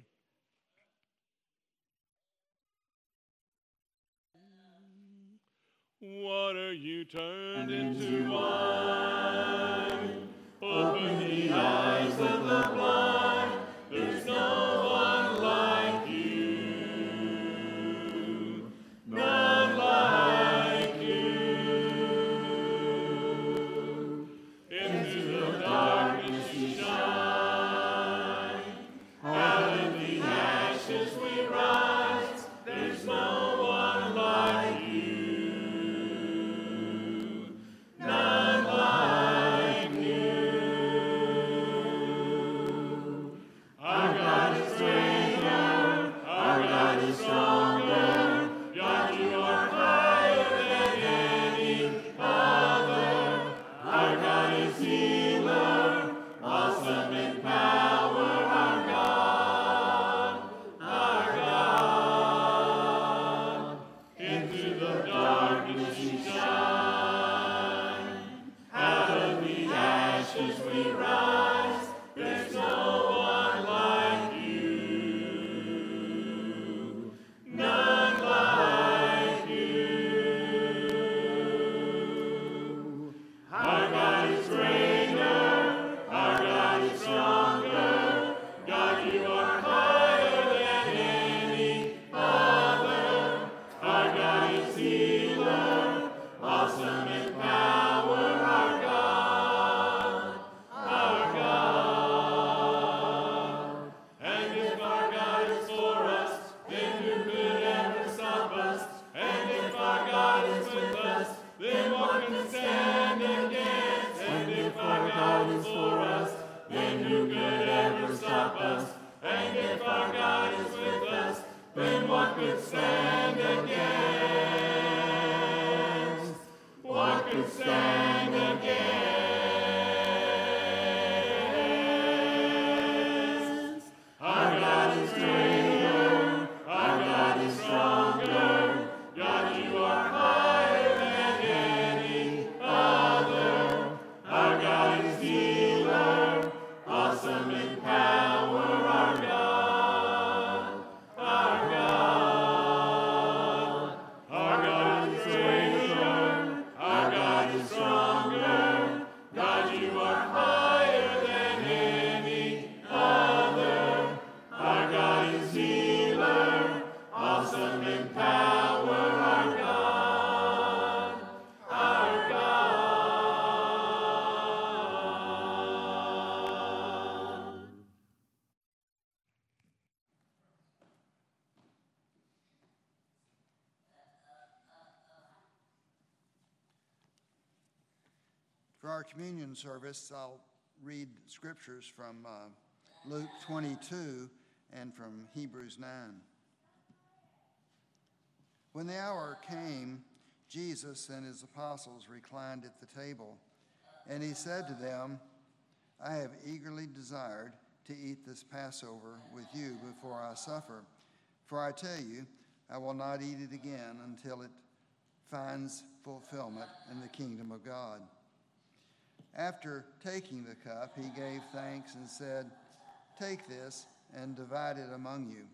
Amen. Service, I'll read scriptures from uh, Luke 22 and from Hebrews 9. When the hour came, Jesus and his apostles reclined at the table, and he said to them, I have eagerly desired to eat this Passover with you before I suffer. For I tell you, I will not eat it again until it finds fulfillment in the kingdom of God. After taking the cup, he gave thanks and said, Take this and divide it among you.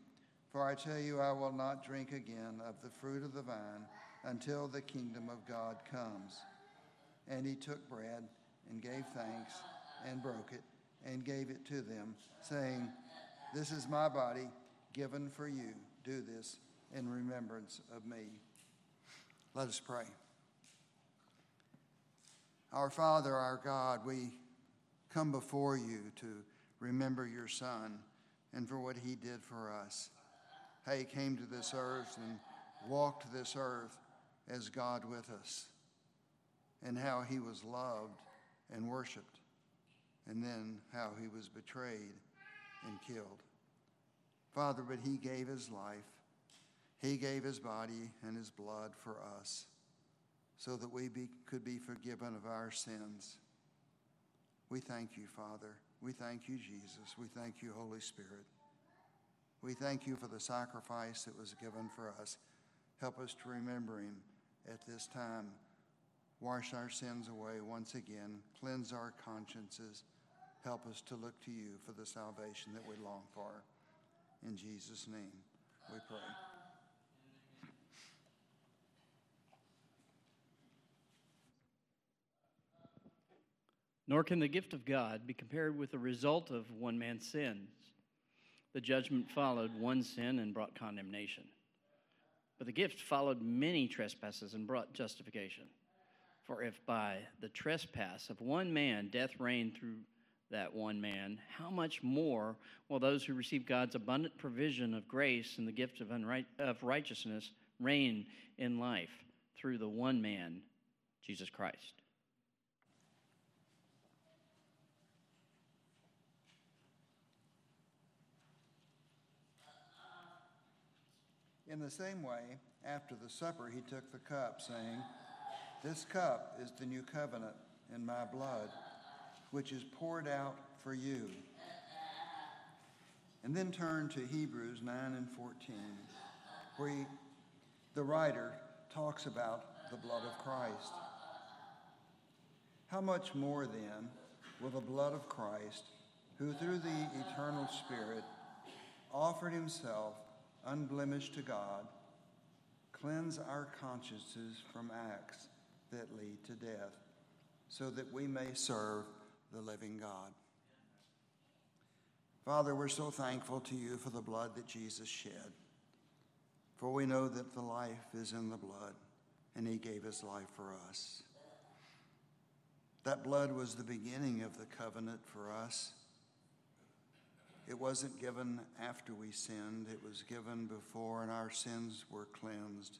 For I tell you, I will not drink again of the fruit of the vine until the kingdom of God comes. And he took bread and gave thanks and broke it and gave it to them, saying, This is my body given for you. Do this in remembrance of me. Let us pray. Our Father, our God, we come before you to remember your Son and for what he did for us. How he came to this earth and walked this earth as God with us, and how he was loved and worshiped, and then how he was betrayed and killed. Father, but he gave his life, he gave his body and his blood for us so that we be, could be forgiven of our sins. We thank you, Father. We thank you, Jesus. We thank you, Holy Spirit. We thank you for the sacrifice that was given for us. Help us to remember him at this time. Wash our sins away once again. Cleanse our consciences. Help us to look to you for the salvation that we long for. In Jesus' name we pray. Nor can the gift of God be compared with the result of one man's sins. The judgment followed one sin and brought condemnation. But the gift followed many trespasses and brought justification. For if by the trespass of one man death reigned through that one man, how much more will those who receive God's abundant provision of grace and the gift of, unright- of righteousness reign in life through the one man, Jesus Christ? In the same way, after the supper, he took the cup, saying, This cup is the new covenant in my blood, which is poured out for you. And then turn to Hebrews 9 and 14, where he, the writer talks about the blood of Christ. How much more then will the blood of Christ, who through the eternal Spirit offered himself unblemished to God, cleanse our consciences from acts that lead to death, so that we may serve the living God. Father, we're so thankful to you for the blood that Jesus shed. For we know that the life is in the blood, and he gave his life for us. That blood was the beginning of the covenant for us. It wasn't given after we sinned, it was given before, and our sins were cleansed.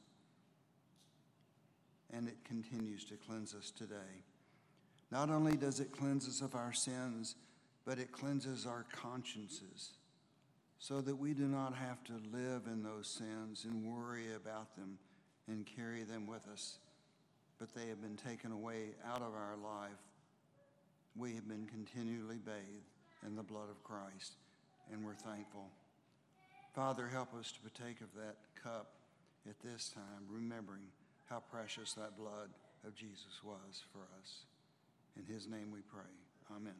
And it continues to cleanse us today. Not only does it cleanse us of our sins, but it cleanses our consciences so that we do not have to live in those sins and worry about them and carry them with us, but they have been taken away out of our life. We have been continually bathed in the blood of Christ and we're thankful. Father, help us to partake of that cup at this time, remembering how precious that blood of Jesus was for us. In his name we pray. Amen.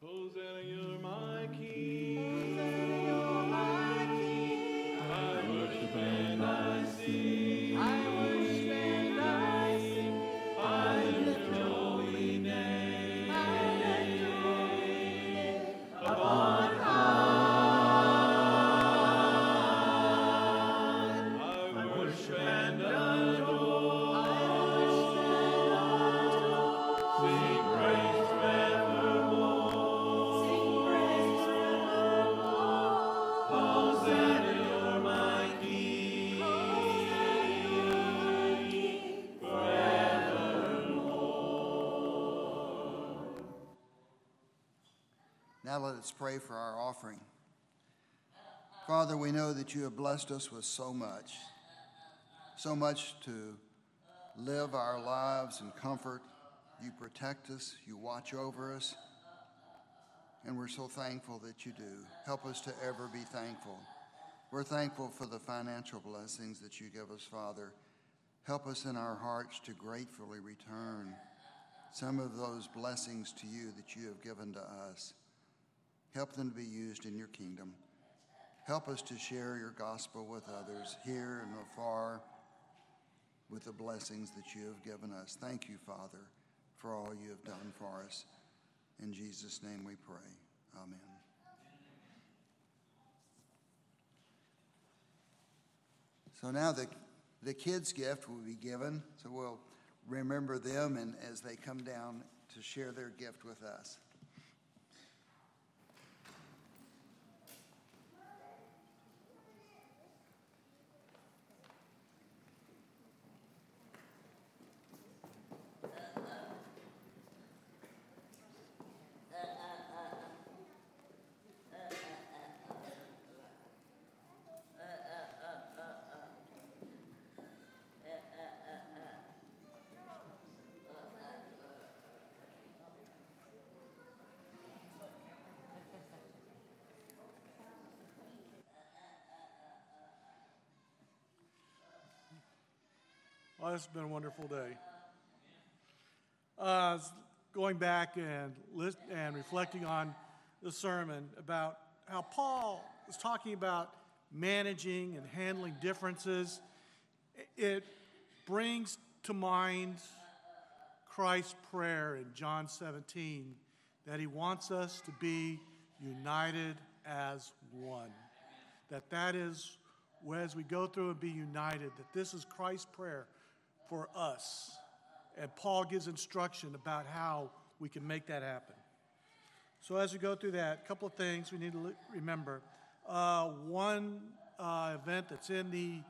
Hosanna, pray for our offering. Father, we know that you have blessed us with so much, so much to live our lives in comfort. You protect us, you watch over us, and we're so thankful that you do. Help us to ever be thankful. We're thankful for the financial blessings that you give us, Father. Help us in our hearts to gratefully return some of those blessings to you that you have given to us. Help them to be used in your kingdom. Help us to share your gospel with others here and afar with the blessings that you have given us. Thank you, Father, for all you have done for us. In Jesus' name we pray. Amen. So now the, the kids' gift will be given. So we'll remember them and as they come down to share their gift with us. Oh, it's been a wonderful day. Uh, going back and list, and reflecting on the sermon about how Paul was talking about managing and handling differences, it brings to mind Christ's prayer in John 17 that he wants us to be united as one. That that is as we go through and be united, that this is Christ's prayer for us. And Paul gives instruction about how we can make that happen. So, as we go through that, a couple of things we need to remember. Uh, one uh, event that's in the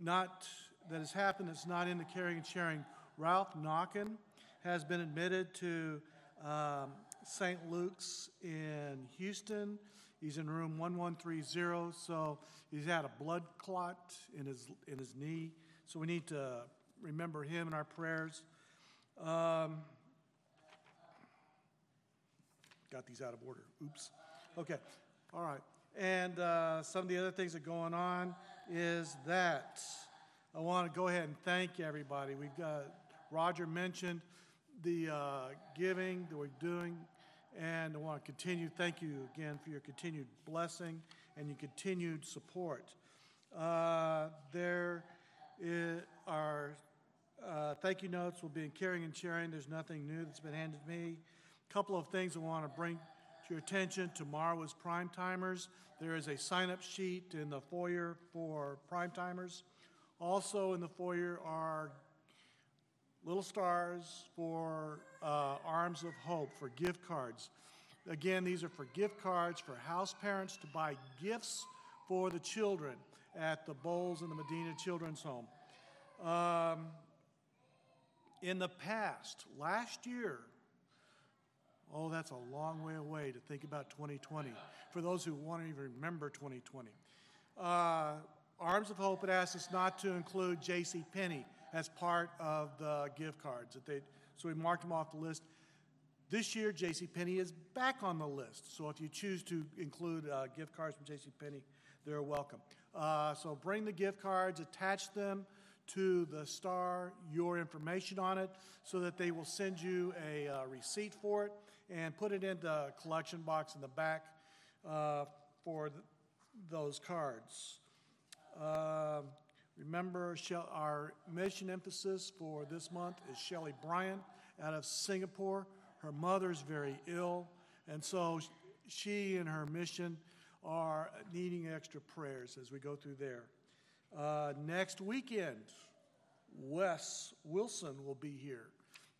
not that has happened that's not in the caring and sharing. Ralph Knockin has been admitted to um, St. Luke's in Houston. He's in room 1130, so he's had a blood clot in his in his knee. So we need to remember him in our prayers. Um, got these out of order. Oops. Okay. All right. And uh, some of the other things that are going on is that I want to go ahead and thank everybody. We've got Roger mentioned the uh, giving that we're doing, and I want to continue. Thank you again for your continued blessing and your continued support. Uh, there is, are uh, thank you notes will be in caring and sharing. There's nothing new that's been handed to me. A couple of things I want to bring to your attention. Tomorrow is prime timers. There is a sign up sheet in the foyer for prime timers. Also, in the foyer are little stars for uh, Arms of Hope for gift cards. Again, these are for gift cards for house parents to buy gifts for the children at the Boles and the Medina Children's Home. Um, in the past, last year, oh, that's a long way away to think about 2020 for those who want to even remember 2020. Uh, Arms of Hope had asked us not to include J.C. Penney as part of the gift cards that they so we marked them off the list. This year, J.C. Penney is back on the list. So if you choose to include uh, gift cards from J.C. Penney, they're welcome. Uh, so bring the gift cards, attach them to the star your information on it so that they will send you a uh, receipt for it and put it in the collection box in the back uh, for th- those cards. Uh, remember, our mission emphasis for this month is Shelley Bryant out of Singapore. Her mother's very ill, and so she and her mission are needing extra prayers as we go through there. Uh, next weekend, Wes Wilson will be here.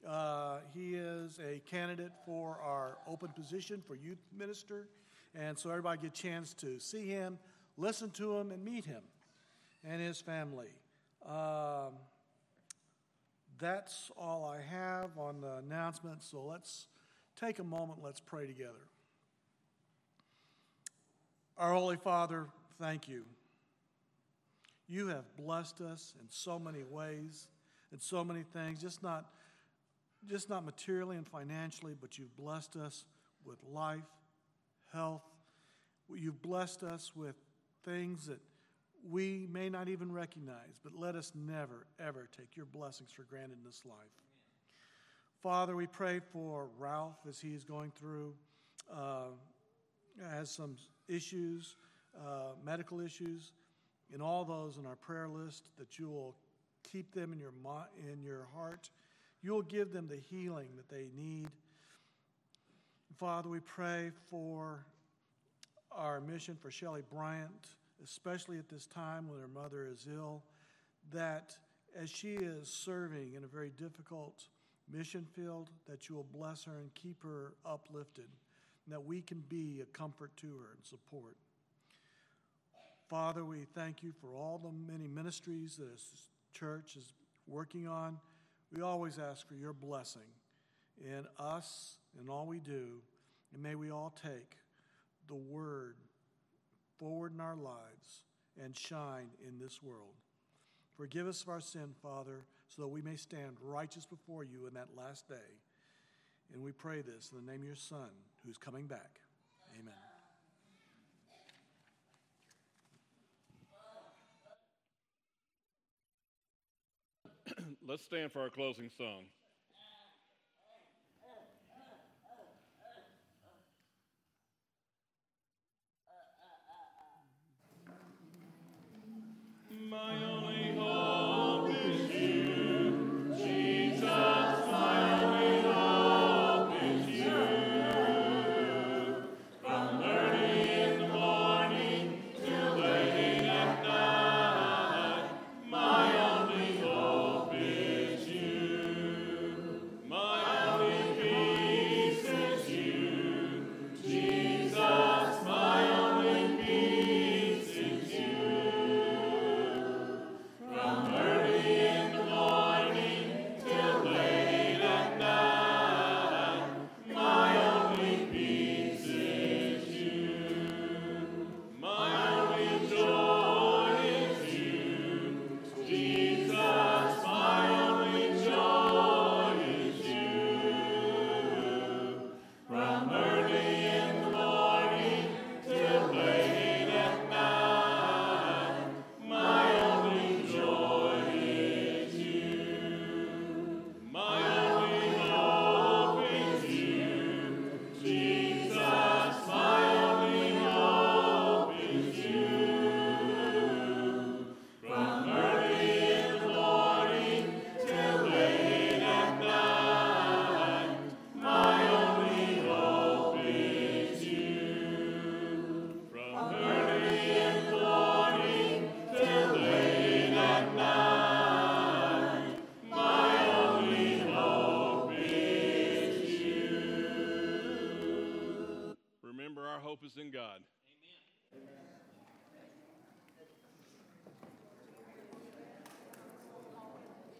Uh, he is a candidate for our open position for youth minister, and so everybody get a chance to see him, listen to him, and meet him and his family. Um, that's all I have on the announcement, so let's take a moment, let's pray together. Our Holy Father, thank you. You have blessed us in so many ways and so many things, just not, just not materially and financially, but you've blessed us with life, health. You've blessed us with things that we may not even recognize, but let us never, ever take your blessings for granted in this life. Father, we pray for Ralph as he is going through, uh, has some issues, uh, medical issues, and all those in our prayer list that you will keep them in your, in your heart. You will give them the healing that they need. Father, we pray for our mission for Shelley Bryant, especially at this time when her mother is ill, that as she is serving in a very difficult mission field, that you will bless her and keep her uplifted, and that we can be a comfort to her and support. Father, we thank you for all the many ministries that this church is working on. We always ask for your blessing in us and all we do, and may we all take the word forward in our lives and shine in this world. Forgive us of our sin, Father, so that we may stand righteous before you in that last day. And we pray this in the name of your Son, who's coming back. Amen. Let's stand for our closing song.